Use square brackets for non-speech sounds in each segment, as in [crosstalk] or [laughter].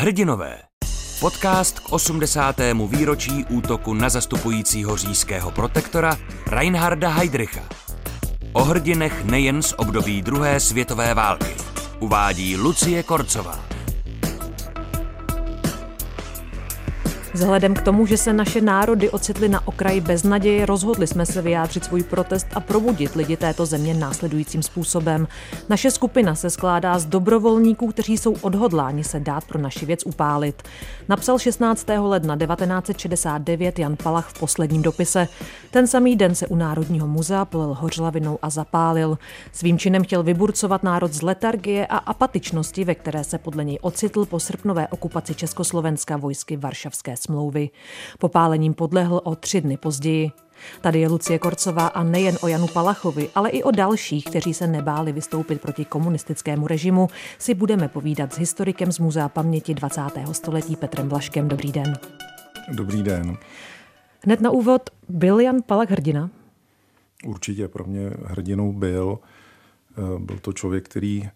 Hrdinové. Podcast k 80. výročí útoku na zastupujícího říjského protektora Reinharda Heydricha. O hrdinech nejen z období druhé světové války. Uvádí Lucie Korcová. Vzhledem k tomu, že se naše národy ocitly na okraji beznaděje, rozhodli jsme se vyjádřit svůj protest a probudit lidi této země následujícím způsobem. Naše skupina se skládá z dobrovolníků, kteří jsou odhodláni se dát pro naši věc upálit. Napsal 16. ledna 1969 Jan Palach v posledním dopise. Ten samý den se u Národního muzea polil hořlavinou a zapálil. Svým činem chtěl vyburcovat národ z letargie a apatičnosti, ve které se podle něj ocitl po srpnové okupaci Československa vojsky Varšavské smlouvy. Popálením podlehl o tři dny později. Tady je Lucie Korcová a nejen o Janu Palachovi, ale i o dalších, kteří se nebáli vystoupit proti komunistickému režimu, si budeme povídat s historikem z Muzea paměti 20. století Petrem Blaškem. Dobrý den. Dobrý den. Hned na úvod, byl Jan Palach hrdina? Určitě pro mě hrdinou byl. Eh, byl to člověk, který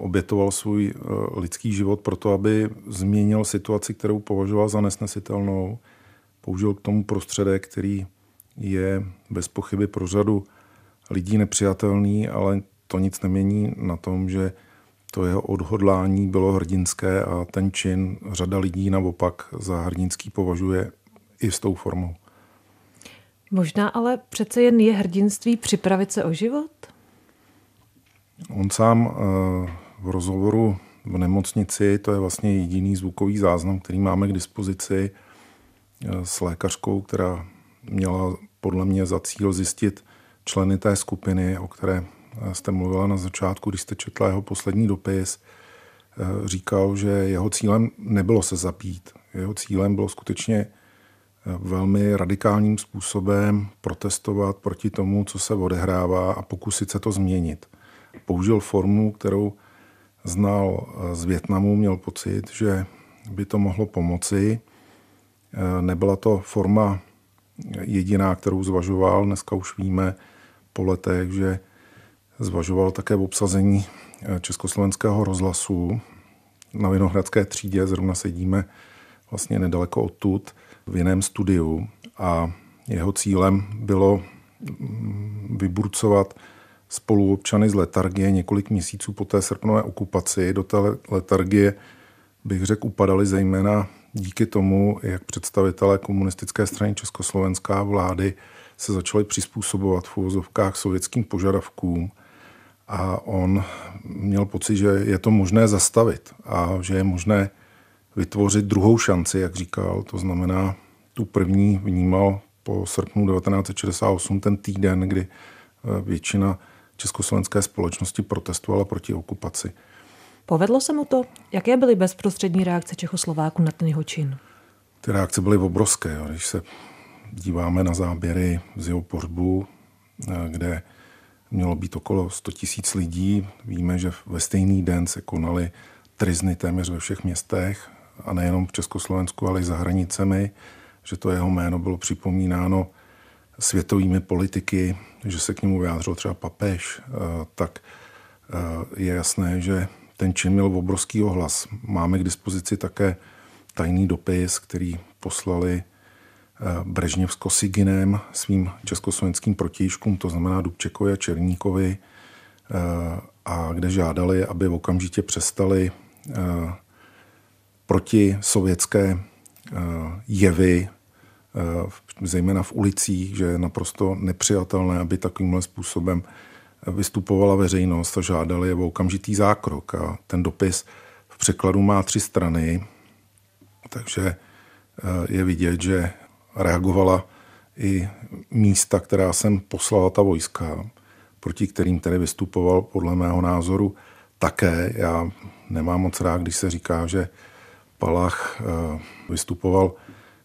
obětoval svůj eh, lidský život proto, aby změnil situaci, kterou považoval za nesnesitelnou. Použil k tomu prostředek, který je bez pochyby pro řadu lidí nepřijatelný, ale to nic nemění na tom, že to jeho odhodlání bylo hrdinské a ten čin řada lidí naopak za hrdinský považuje i s tou formou. Možná ale přece jen je hrdinství připravit se o život? On sám eh, v rozhovoru v nemocnici, to je vlastně jediný zvukový záznam, který máme k dispozici eh, s lékařkou, která měla podle mě za cíl zjistit členy té skupiny, o které eh, jste mluvila na začátku, když jste četla jeho poslední dopis, eh, říkal, že jeho cílem nebylo se zapít. Jeho cílem bylo skutečně velmi radikálním způsobem protestovat proti tomu, co se odehrává a pokusit se to změnit. Použil formu, kterou znal eh, z Větnamu, měl pocit, že by to mohlo pomoci. Eh, nebyla to forma jediná, kterou zvažoval. Dneska už víme po letech, že zvažoval také v obsazení eh, československého rozhlasu. Na Vinohradské třídě zrovna sedíme vlastně nedaleko odtud v jiném studiu a jeho cílem bylo mm, vyburcovat spoluobčany z letargie několik měsíců po té srpnové okupaci. Do té letargie bych řekl upadali zejména díky tomu, jak představitelé komunistické strany Československá vlády se začali přizpůsobovat v úvozovkách sovětským požadavkům a on měl pocit, že je to možné zastavit a že je možné vytvořit druhou šanci, jak říkal. To znamená, tu první vnímal po srpnu 1968 ten týden, kdy eh, většina československé společnosti protestovala proti okupaci. Povedlo se mu to? Jaké byly bezprostřední reakce Čechoslováků na ten jeho čin? Ty reakce byly obrovské. Když se díváme na záběry z jeho pohřbu, eh, kde mělo být okolo 100 tisíc lidí, víme, že ve stejný den se konaly trizny téměř ve všech městech a nejenom v Československu, ale i za hranicemi, že to jeho jméno bylo připomínáno světovými politiky, že se k němu vyjádřil třeba papež, eh, tak eh, je jasné, že ten čin měl obrovský ohlas. Máme k dispozici také tajný dopis, který poslali eh, Brežněv s Kosiginem svým československým protějškům, to znamená Dubčekovi a Černíkovi, a kde žádali, aby okamžitě přestali proti sovětské jevy zejména v ulicích, že je naprosto nepřijatelné, aby takovýmhle způsobem vystupovala veřejnost a žádali je o okamžitý zákrok. A ten dopis v překladu má tři strany, takže eh, je vidět, že reagovala i místa, která jsem poslala ta vojska, proti kterým tedy vystupoval podle mého názoru také. Já nemám moc rád, když se říká, že Palach eh, vystupoval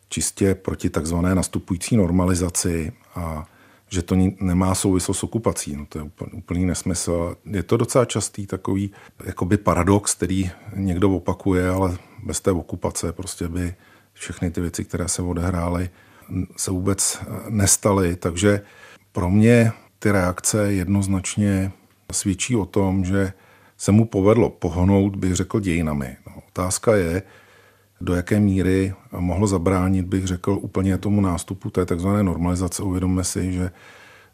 čistě proti takzvané nastupující normalizaci a že to nemá souvislost s okupací. No to je úplný nesmysl. Je to docela častý takový jakoby paradox, který někdo opakuje, ale bez té okupace prostě by všechny ty věci, které se odehrály, se vůbec nestaly. Takže pro mě ty reakce jednoznačně svědčí o tom, že se mu povedlo pohonout, bych řekl, dějinami. No, otázka je, do jaké míry mohlo zabránit, bych řekl, úplně tomu nástupu té takzvané normalizace. Uvědomme si, že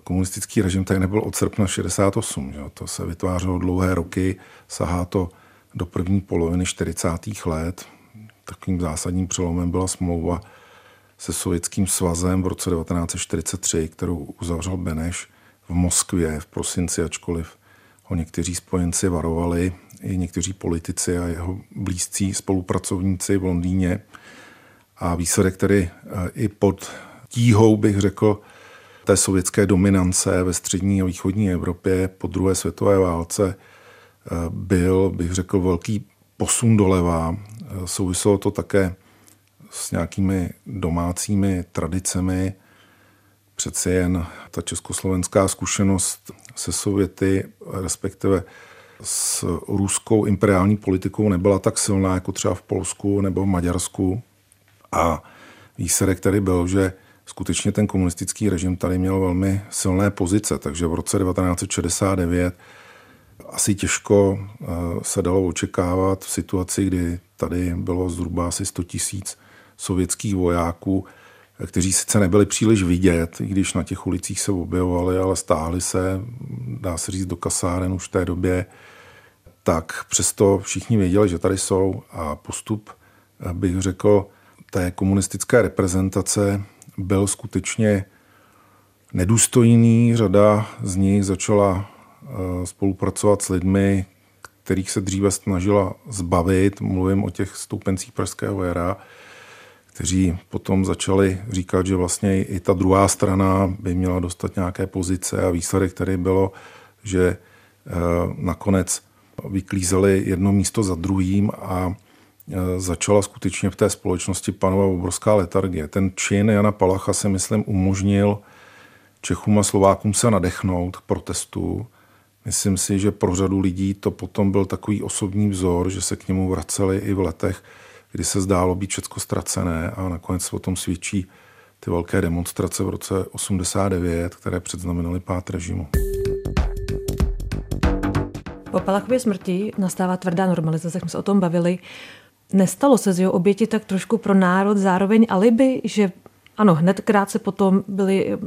komunistický režim tady nebyl od srpna 68. Že? To se vytvářelo dlouhé roky, sahá to do první poloviny 40. let. Takovým zásadním přelomem byla smlouva se Sovětským svazem v roce 1943, kterou uzavřel Beneš v Moskvě v prosinci, ačkoliv ho někteří spojenci varovali, i někteří politici a jeho blízcí spolupracovníci v Londýně. A výsledek, který i pod tíhou, bych řekl, té sovětské dominance ve střední a východní Evropě po druhé světové válce byl, bych řekl, velký posun doleva. Souviselo to také s nějakými domácími tradicemi. Přeci jen ta československá zkušenost se Sověty, respektive s ruskou imperiální politikou nebyla tak silná jako třeba v Polsku nebo v Maďarsku. A výsledek tady byl, že skutečně ten komunistický režim tady měl velmi silné pozice, takže v roce 1969 asi těžko eh, se dalo očekávat v situaci, kdy tady bylo zhruba asi 100 tisíc sovětských vojáků, kteří sice nebyli příliš vidět, i když na těch ulicích se objevovali, ale stáhli se, dá se říct, do kasáren už v té době, tak přesto všichni věděli, že tady jsou a postup, bych řekl, té komunistické reprezentace byl skutečně nedůstojný. Řada z nich začala eh, spolupracovat s lidmi, kterých se dříve snažila zbavit. Mluvím o těch stoupencích pražského jara, kteří potom začali říkat, že vlastně i ta druhá strana by měla dostat nějaké pozice a výsledek který bylo, že eh, nakonec vyklízeli jedno místo za druhým a e, začala skutečně v té společnosti panovat obrovská letargie. Ten čin Jana Palacha se, myslím, umožnil Čechům a Slovákům se nadechnout k protestu. Myslím si, že pro řadu lidí to potom byl takový osobní vzor, že se k němu vraceli i v letech, kdy se zdálo být všechno ztracené a nakonec o tom svědčí ty velké demonstrace v roce 89, které předznamenaly pát režimu. Po Palachově smrti nastává tvrdá normalizace, jak jsme se o tom bavili. Nestalo se z jeho oběti tak trošku pro národ zároveň alibi, že ano, hned krátce potom byly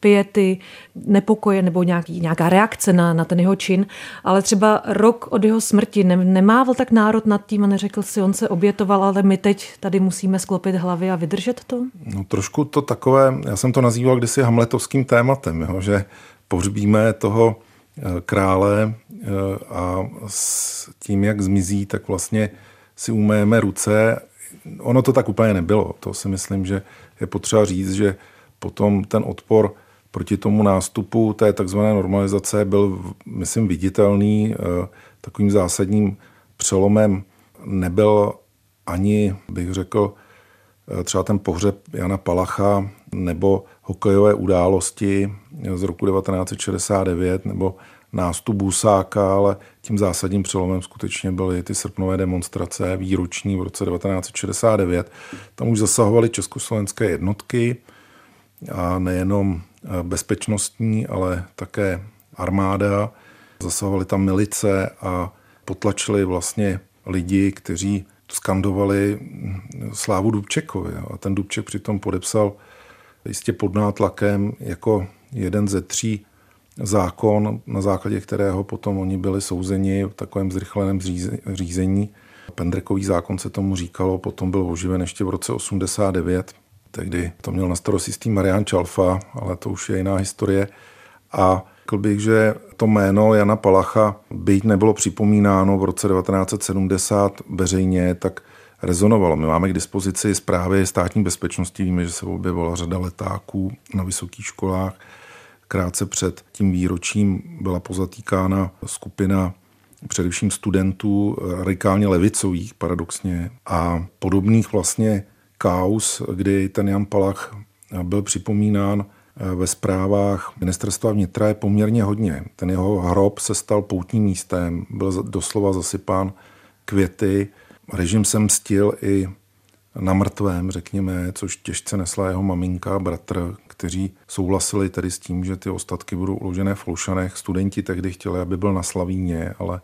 pěty, nepokoje nebo nějaký, nějaká reakce na, na ten jeho čin, ale třeba rok od jeho smrti ne, nemával tak národ nad tím a neřekl si, on se obětoval, ale my teď tady musíme sklopit hlavy a vydržet to? No trošku to takové, já jsem to nazýval kdysi hamletovským tématem, jo, že pohřbíme toho krále eh, a s tím, jak zmizí, tak vlastně si umejeme ruce. Ono to tak úplně nebylo. To si myslím, že je potřeba říct, že potom ten odpor proti tomu nástupu té takzvané normalizace byl, myslím, viditelný. Eh, takovým zásadním přelomem nebyl ani, bych řekl, třeba ten pohřeb Jana Palacha nebo hokejové události z roku 1969 nebo nástup Busáka, ale tím zásadním přelomem skutečně byly ty srpnové demonstrace výroční v roce 1969. Tam už zasahovaly československé jednotky a nejenom bezpečnostní, ale také armáda. Zasahovaly tam milice a potlačili vlastně lidi, kteří skandovali slávu Dubčekovi. A ten Dubček přitom podepsal jistě pod nátlakem jako jeden ze tří zákon, na základě kterého potom oni byli souzeni v takovém zrychleném řízení. Pendrekový zákon se tomu říkalo, potom byl oživen ještě v roce 89, tehdy to měl na starosti tím Marian Čalfa, ale to už je jiná historie. A řekl bych, že to jméno Jana Palacha, byť nebylo připomínáno v roce 1970 veřejně, tak rezonovalo. My máme k dispozici zprávy státní bezpečnosti, víme, že se objevila řada letáků na vysokých školách. Krátce před tím výročím byla pozatýkána skupina především studentů radikálně levicových, paradoxně, a podobných vlastně kaus, kdy ten Jan Palach byl připomínán ve zprávách ministerstva vnitra je poměrně hodně. Ten jeho hrob se stal poutním místem, byl doslova zasypán květy, Režim se mstil i na mrtvém, řekněme, což těžce nesla jeho maminka a bratr, kteří souhlasili tedy s tím, že ty ostatky budou uložené v Floušanech. Studenti tehdy chtěli, aby byl na Slavíně, ale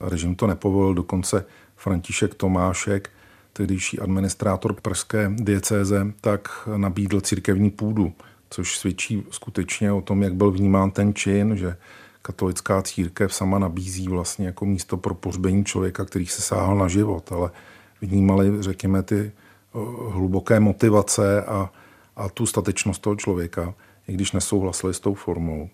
režim to nepovolil. Dokonce František Tomášek tehdejší administrátor pražské diecéze, tak nabídl církevní půdu, což svědčí skutečně o tom, jak byl vnímán ten čin, že katolická církev sama nabízí vlastně jako místo pro pohřbení člověka, který se sáhal na život, ale vnímali, řekněme, ty hluboké motivace a, a tu statečnost toho člověka, i když nesouhlasili s tou formou.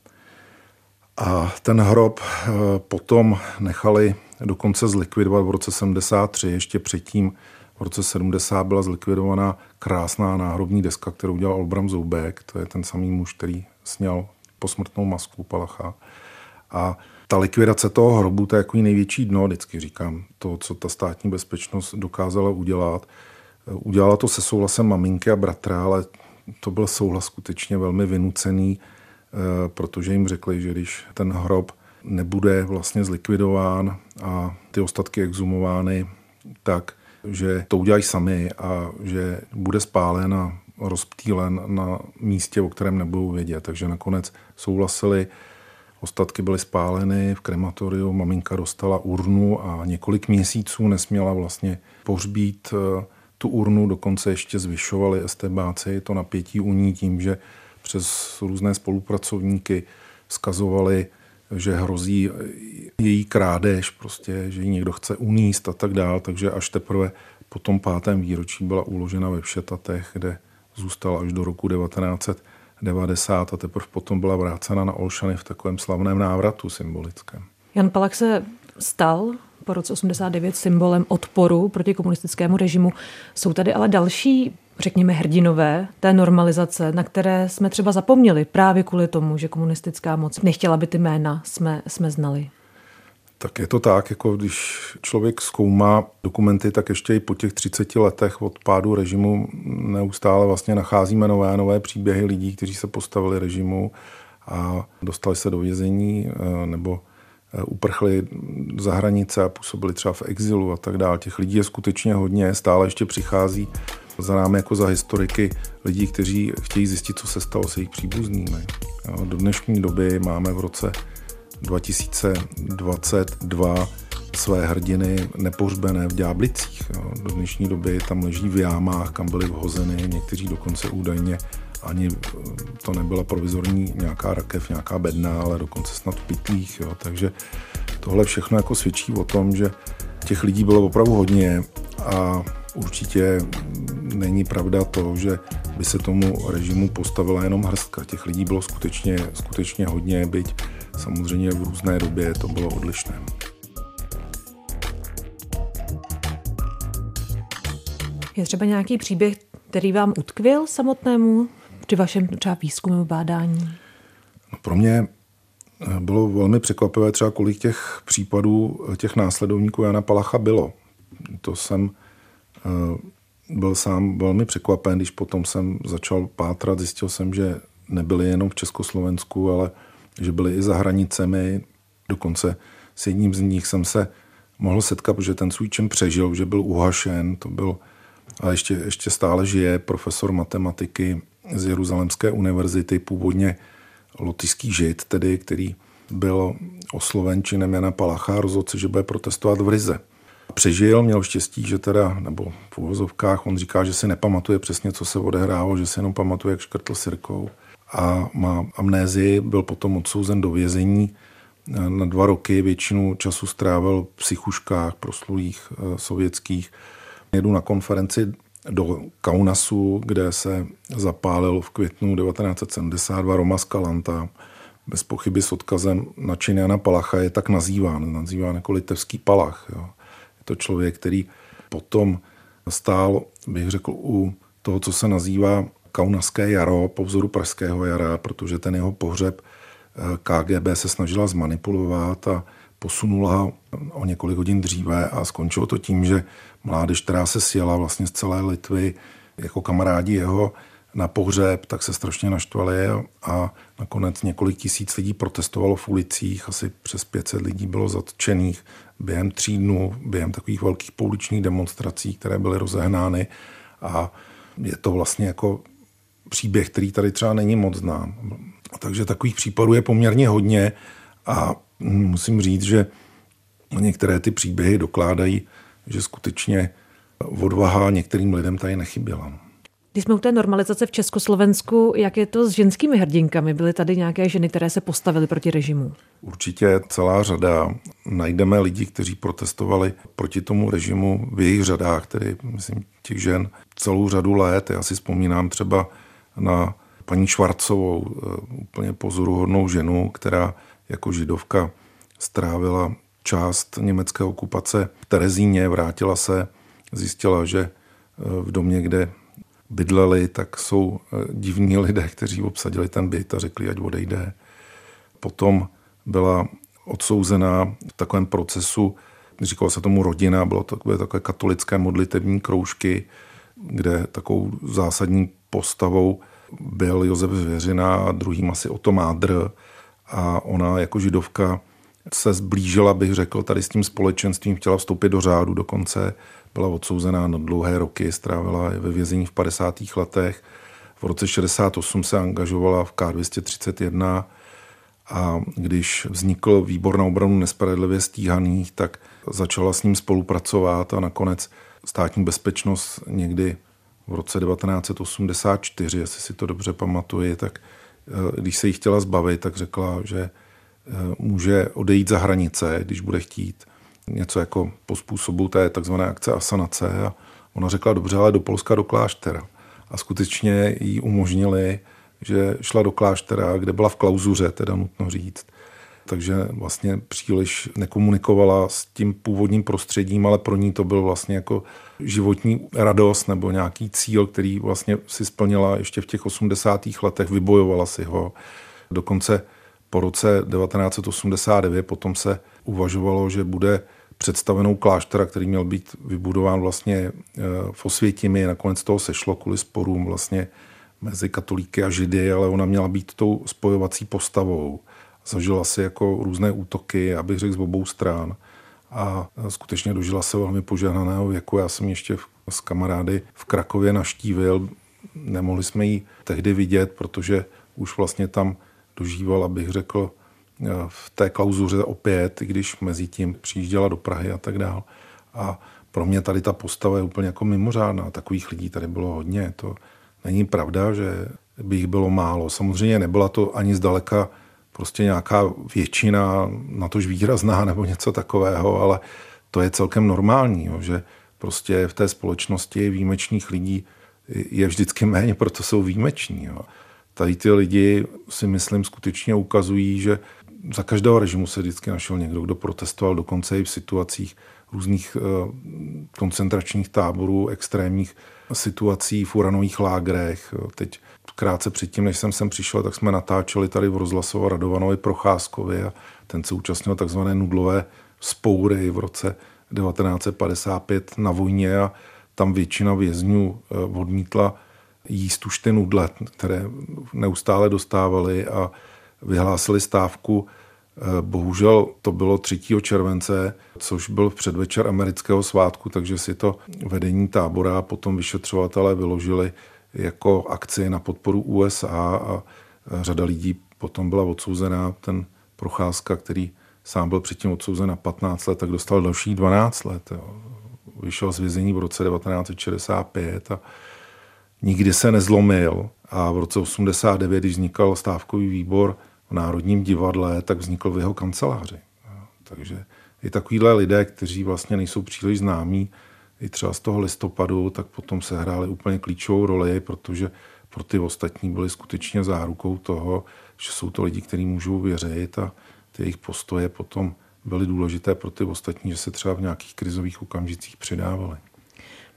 A ten hrob eh, potom nechali dokonce zlikvidovat v roce 73, ještě předtím v roce 70 byla zlikvidovaná krásná náhrobní deska, kterou udělal Olbram Zoubek, to je ten samý muž, který sněl posmrtnou masku Palacha. A ta likvidace toho hrobu, to je jako největší dno, vždycky říkám, to, co ta státní bezpečnost dokázala udělat. Udělala to se souhlasem maminky a bratra, ale to byl souhlas skutečně velmi vynucený, eh, protože jim řekli, že když ten hrob nebude vlastně zlikvidován a ty ostatky exhumovány, tak že to udělají sami a že bude spálen a rozptýlen na místě, o kterém nebudou vědět. Takže nakonec souhlasili, ostatky byly spáleny v krematoriu, maminka dostala urnu a několik měsíců nesměla vlastně pohřbít eh, tu urnu, dokonce ještě zvyšovali estebáci to napětí u ní tím, že přes různé spolupracovníky vzkazovali že hrozí její krádež, prostě, že ji někdo chce uníst a tak dál, takže až teprve po tom pátém výročí byla uložena ve Všetatech, kde zůstala až do roku 1990 a teprve potom byla vrácena na Olšany v takovém slavném návratu symbolickém. Jan Palach se stal po roce 89 symbolem odporu proti komunistickému režimu. Jsou tady ale další řekněme, hrdinové té normalizace, na které jsme třeba zapomněli právě kvůli tomu, že komunistická moc nechtěla, aby ty jména jsme, jsme znali. Tak je to tak, jako když člověk zkoumá dokumenty, tak ještě i po těch 30 letech od pádu režimu neustále vlastně nacházíme nové a nové příběhy lidí, kteří se postavili režimu a dostali se do vězení eh, nebo eh, uprchli za hranice a působili třeba v exilu a tak dále. Těch lidí je skutečně hodně, stále ještě přichází za námi jako za historiky lidí, kteří chtějí zjistit, co se stalo s jejich příbuznými. Do dnešní doby máme v roce 2022 své hrdiny nepořbené v Ďáblicích. Do dnešní doby tam leží v jámách, kam byly vhozeny, někteří dokonce údajně ani to nebyla provizorní nějaká rakev, nějaká bedna, ale dokonce snad v pytlích. Jo. Takže tohle všechno jako svědčí o tom, že těch lidí bylo opravdu hodně a určitě není pravda to, že by se tomu režimu postavila jenom hrstka. Těch lidí bylo skutečně, skutečně hodně, byť samozřejmě v různé době to bylo odlišné. Je třeba nějaký příběh, který vám utkvěl samotnému při vašem třeba výzkumu bádání? No pro mě eh, bylo velmi překvapivé třeba, kolik těch případů těch následovníků Jana Palacha bylo. To jsem Eh, byl sám velmi překvapen, když potom jsem začal pátrat, zjistil jsem, že nebyli jenom v Československu, ale že byli i za hranicemi. Dokonce s jedním z nich jsem se mohl setkat, protože ten svůj čin přežil, že byl uhašen, to byl, a ještě, ještě stále žije profesor matematiky z Jeruzalemské univerzity, původně lotyský žid, tedy, který byl osloven činem Jana Palacha a rozhodl se, že bude protestovat v Rize přežil, měl štěstí, že teda, nebo v uvozovkách, on říká, že si nepamatuje přesně, co se odehrálo, že si jenom pamatuje, jak škrtl sirkou a má amnézii, byl potom odsouzen do vězení na dva roky, většinu času strávil v psychuškách proslulých eh, sovětských. Jedu na konferenci do Kaunasu, kde se zapálil v květnu 1972 Roma Skalanta, bez pochyby s odkazem na čin Jana Palacha je tak nazýván, nazýván jako litevský Palach. Jo to člověk, který potom stál, bych řekl, u toho, co se nazývá kaunaské jaro, po vzoru pražského jara, protože ten jeho pohřeb eh, KGB se snažila zmanipulovat a posunula ho o několik hodin dříve a skončilo to tím, že mládež, která se sjela vlastně z celé Litvy jako kamarádi jeho, na pohřeb, tak se strašně naštvali a nakonec několik tisíc lidí protestovalo v ulicích, asi přes 500 lidí bylo zatčených během tří dnů, během takových velkých pouličních demonstrací, které byly rozehnány a je to vlastně jako příběh, který tady třeba není moc znám. Takže takových případů je poměrně hodně a musím říct, že některé ty příběhy dokládají, že skutečně odvaha některým lidem tady nechyběla. Když jsme u té normalizace v Československu, jak je to s ženskými hrdinkami? Byly tady nějaké ženy, které se postavily proti režimu? Určitě celá řada. Najdeme lidi, kteří protestovali proti tomu režimu v jejich řadách, tedy myslím těch žen celou řadu let. Já si vzpomínám třeba na paní Švarcovou, eh, úplně pozoruhodnou ženu, která jako židovka strávila část německé okupace v Terezíně, vrátila se, zjistila, že eh, v domě, kde bydleli, tak jsou eh, divní lidé, kteří obsadili ten byt a řekli, ať odejde. Potom byla odsouzená v takovém procesu, říkalo se tomu rodina, bylo to takové, takové katolické modlitební kroužky, kde takovou zásadní postavou byl Josef Zvěřina a druhým asi Otto Mádr a ona jako židovka se zblížila, bych řekl, tady s tím společenstvím, chtěla vstoupit do řádu dokonce, byla odsouzená na dlouhé roky, strávila ve vězení v 50. letech. V roce 68 se angažovala v K231 a když vznikl výbor na obranu nespravedlivě stíhaných, tak začala s ním spolupracovat a nakonec státní bezpečnost někdy v roce 1984, jestli si to dobře pamatuji, tak eh, když se jí chtěla zbavit, tak řekla, že eh, může odejít za hranice, když bude chtít něco jako po způsobu té takzvané akce asanace a ona řekla, dobře, ale do Polska do kláštera. A skutečně jí umožnili, že šla do kláštera, kde byla v klauzuře, teda nutno říct. Takže vlastně příliš nekomunikovala s tím původním prostředím, ale pro ní to byl vlastně jako životní radost nebo nějaký cíl, který vlastně si splnila ještě v těch 80. letech, vybojovala si ho. Dokonce po roce 1989 potom se uvažovalo, že bude představenou kláštera, který měl být vybudován vlastně eh, v Osvětimi. Nakonec toho sešlo kvůli sporům vlastně mezi katolíky a židy, ale ona měla být tou spojovací postavou. Zažila si jako různé útoky, abych řekl z obou stran. A skutečně dožila se velmi požehnaného věku. Já jsem ještě s kamarády v Krakově naštívil. Nemohli jsme ji tehdy vidět, protože už vlastně tam dožívala, bych řekl, Eh, v té klauzuře opět, i když mezi tím přijížděla do Prahy a tak dál. A pro mě tady ta postava je úplně jako mimořádná. Takových lidí tady bylo hodně. To není pravda, že by jich bylo málo. Samozřejmě nebyla to ani zdaleka prostě nějaká většina, na tož výrazná nebo něco takového, ale to je celkem normální, jo, že prostě v té společnosti výjimečných lidí je vždycky méně, proto jsou výjimeční. Jo. Tady ty lidi si myslím skutečně ukazují, že za každého režimu se vždycky našel někdo, kdo protestoval dokonce i v situacích různých eh, koncentračních táborů, extrémních situací v uranových lágrech. Teď krátce předtím, než jsem sem přišel, tak jsme natáčeli tady v rozhlasovo Radovanovi Procházkovi a ten se účastnil takzvané nudlové spoury v roce 1955 na vojně a tam většina vězňů eh, odmítla jíst už ty nudle, které neustále dostávali a vyhlásili stávku. Eh, bohužel to bylo 3. července, což byl předvečer amerického svátku, takže si to vedení tábora a potom vyšetřovatelé vyložili jako akci na podporu USA a řada lidí potom byla odsouzená. Ten Procházka, který sám byl předtím odsouzen na 15 let, tak dostal další 12 let. Jo. Vyšel z vězení v roce 1965 a nikdy se nezlomil. A v roce 89, když vznikal stávkový výbor v Národním divadle, tak vznikl v jeho kanceláři. Takže i takovýhle lidé, kteří vlastně nejsou příliš známí, i třeba z toho listopadu, tak potom se hráli úplně klíčovou roli, protože pro ty ostatní byli skutečně zárukou toho, že jsou to lidi, kteří můžou věřit a ty jejich postoje potom byly důležité pro ty ostatní, že se třeba v nějakých krizových okamžicích přidávali.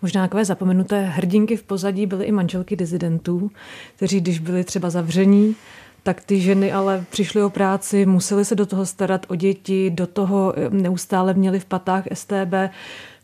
Možná takové zapomenuté hrdinky v pozadí byly i manželky dizidentů, kteří, když byli třeba zavření, tak ty ženy ale přišly o práci, museli se do toho starat o děti, do toho neustále měli v patách STB.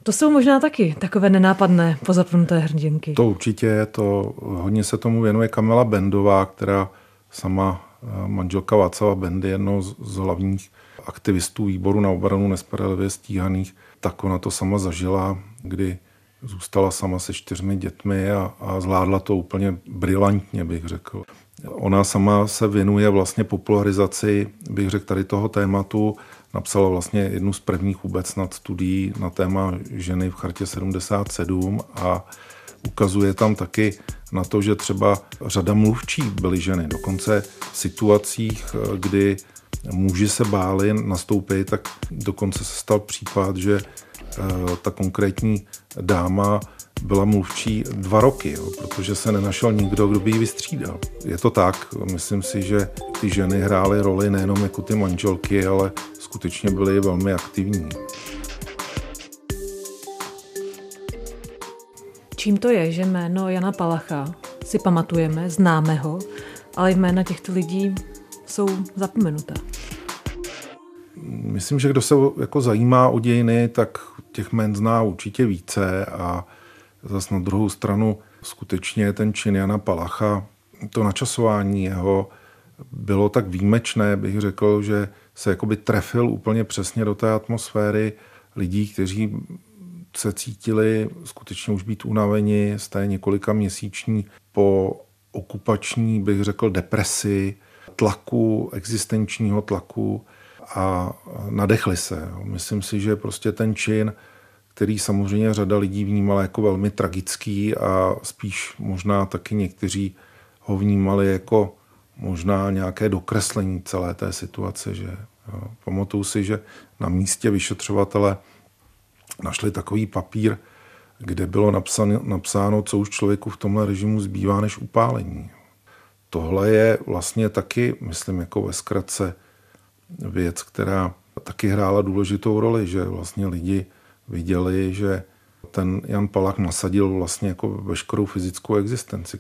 To jsou možná taky takové nenápadné pozapnuté hrdinky. To určitě je to. Hodně se tomu věnuje Kamila Bendová, která sama eh, manželka Václava Bendy, jedno z hlavních aktivistů výboru na obranu nespravedlivě stíhaných, tak ona to sama zažila, kdy zůstala sama se čtyřmi dětmi a, a zvládla to úplně brilantně, bych řekl. Ona sama se věnuje vlastně popularizaci, bych řekl, tady toho tématu napsala vlastně jednu z prvních vůbec nad studií na téma ženy v chartě 77 a ukazuje tam taky na to, že třeba řada mluvčích byly ženy. Dokonce v situacích, kdy muži se báli nastoupit, tak dokonce se stal případ, že eh, ta konkrétní dáma byla mluvčí dva roky, jo, protože se nenašel nikdo, kdo by ji vystřídal. Je to tak, myslím si, že ty ženy hrály roli nejenom jako ty manželky, ale skutečně byly velmi aktivní. Čím to je, že jméno Jana Palacha si pamatujeme, známe ho, ale jména těchto lidí jsou zapomenuté? Myslím, že kdo se jako zajímá o dějiny, tak těch jmén zná určitě více a zase na druhou stranu skutečně ten čin Jana Palacha, to načasování jeho bylo tak výjimečné, bych řekl, že se jakoby trefil úplně přesně do té atmosféry lidí, kteří se cítili skutečně už být unaveni z té několika měsíční po okupační, bych řekl, depresi, tlaku, existenčního tlaku a nadechli se. Myslím si, že prostě ten čin, který samozřejmě řada lidí vnímala jako velmi tragický a spíš možná taky někteří ho vnímali jako možná nějaké dokreslení celé té situace. Že, jo. Pamatuju si, že na místě vyšetřovatele našli takový papír, kde bylo napsáno, napsáno, co už člověku v tomhle režimu zbývá než upálení. Tohle je vlastně taky, myslím, jako ve zkratce věc, která taky hrála důležitou roli, že vlastně lidi viděli, že ten Jan Palach nasadil vlastně jako veškerou fyzickou existenci.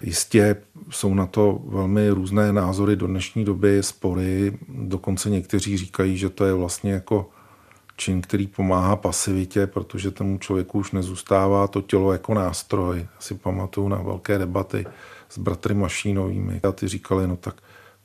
Jistě jsou na to velmi různé názory do dnešní doby, spory, dokonce někteří říkají, že to je vlastně jako čin, který pomáhá pasivitě, protože tomu člověku už nezůstává to tělo jako nástroj. Já si pamatuju na velké debaty s bratry Mašínovými. A ty říkali, no tak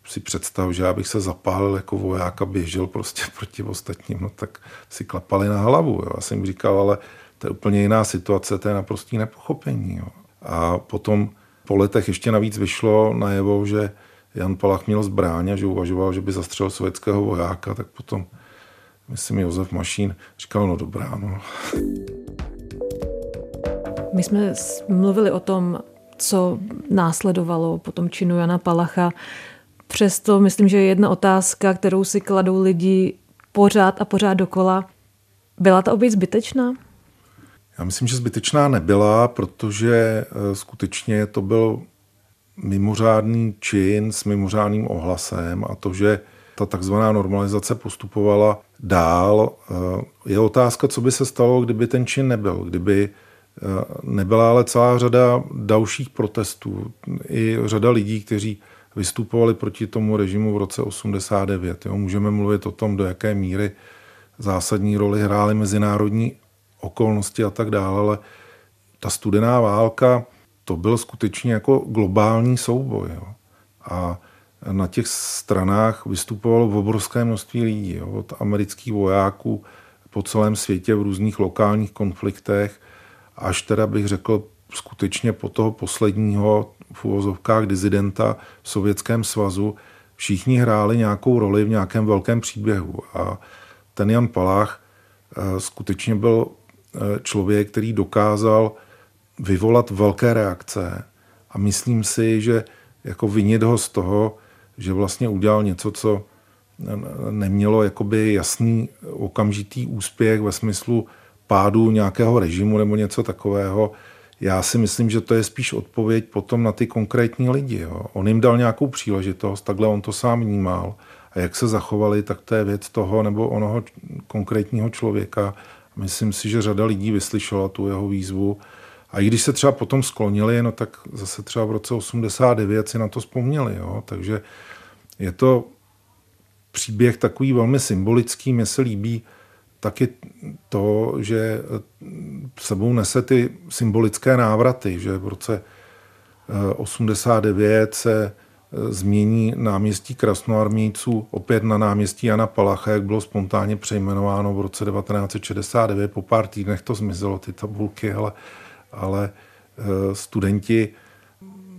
si představ, že já bych se zapálil jako voják a běžel prostě [laughs] proti ostatním, no tak si klapali na hlavu. Jo. Já jsem říkal, ale to je úplně jiná situace, to je naprostý nepochopení. Jo. A potom po letech ještě navíc vyšlo najevo, že Jan Palach měl zbráň a že uvažoval, že by zastřelil sovětského vojáka, tak potom, myslím, Josef Mašín říkal, no dobrá, no. My jsme mluvili o tom, co následovalo po tom činu Jana Palacha. Přesto myslím, že jedna otázka, kterou si kladou lidi pořád a pořád dokola. Byla ta oběť zbytečná? Já myslím, že zbytečná nebyla, protože eh, skutečně to byl mimořádný čin s mimořádným ohlasem a to, že ta takzvaná normalizace postupovala dál. Eh, je otázka, co by se stalo, kdyby ten čin nebyl, kdyby eh, nebyla ale celá řada dalších protestů, i řada lidí, kteří vystupovali proti tomu režimu v roce 89. Jo. Můžeme mluvit o tom, do jaké míry zásadní roli hrály mezinárodní okolnosti a tak dále, ale ta studená válka, to byl skutečně jako globální souboj. Jo. A na těch stranách vystupovalo v obrovské množství lidí, jo, od amerických vojáků po celém světě v různých lokálních konfliktech, až teda bych řekl skutečně po toho posledního v uvozovkách dizidenta v Sovětském svazu, všichni hráli nějakou roli v nějakém velkém příběhu. A ten Jan Palach eh, skutečně byl eh, člověk, který dokázal vyvolat velké reakce a myslím si, že jako vinit ho z toho, že vlastně udělal něco, co nemělo jakoby jasný okamžitý úspěch ve smyslu pádu nějakého režimu nebo něco takového, já si myslím, že to je spíš odpověď potom na ty konkrétní lidi. Jo. On jim dal nějakou příležitost, takhle on to sám vnímal. A jak se zachovali, tak to je věc toho nebo onoho konkrétního člověka. Myslím si, že řada lidí vyslyšela tu jeho výzvu. A i když se třeba potom sklonili, no tak zase třeba v roce 89 si na to vzpomněli. Jo. Takže je to příběh takový velmi symbolický. Mně se líbí taky to, že sebou nese ty symbolické návraty, že v roce 89 eh, se eh, změní náměstí krasnoarmíců opět na náměstí Jana Palacha, jak bylo spontánně přejmenováno v roce 1969. Po pár týdnech to zmizelo, ty tabulky, ale, ale eh, studenti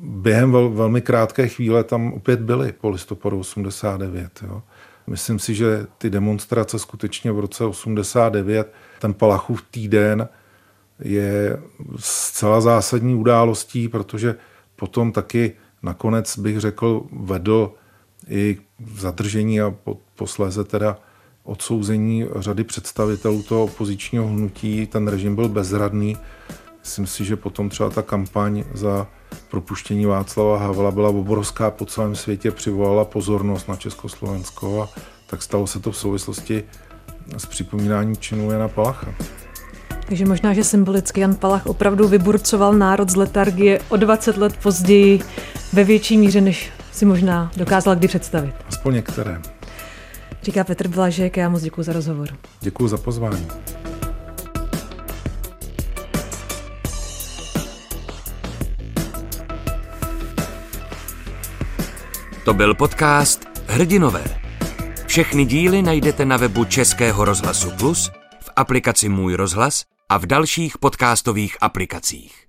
během vel, velmi krátké chvíle tam opět byli po listopadu 89. Jo. Myslím si, že ty demonstrace skutečně v roce 89, ten Palachův týden je zcela zásadní událostí, protože potom taky nakonec bych řekl vedl i zadržení a posléze teda odsouzení řady představitelů toho opozičního hnutí. Ten režim byl bezradný. Myslím si, že potom třeba ta kampaň za propuštění Václava Havla byla obrovská po celém světě, přivolala pozornost na Československo a tak stalo se to v souvislosti s připomínáním činu Jana Palacha. Takže možná, že symbolicky Jan Palach opravdu vyburcoval národ z letargie o 20 let později ve větší míře, než si možná dokázal kdy představit. Aspoň některé. Říká Petr Blažek, já moc děkuji za rozhovor. Děkuji za pozvání. To byl podcast Hrdinové. Všechny díly najdete na webu Českého rozhlasu Plus, v aplikaci Můj rozhlas a v dalších podcastových aplikacích.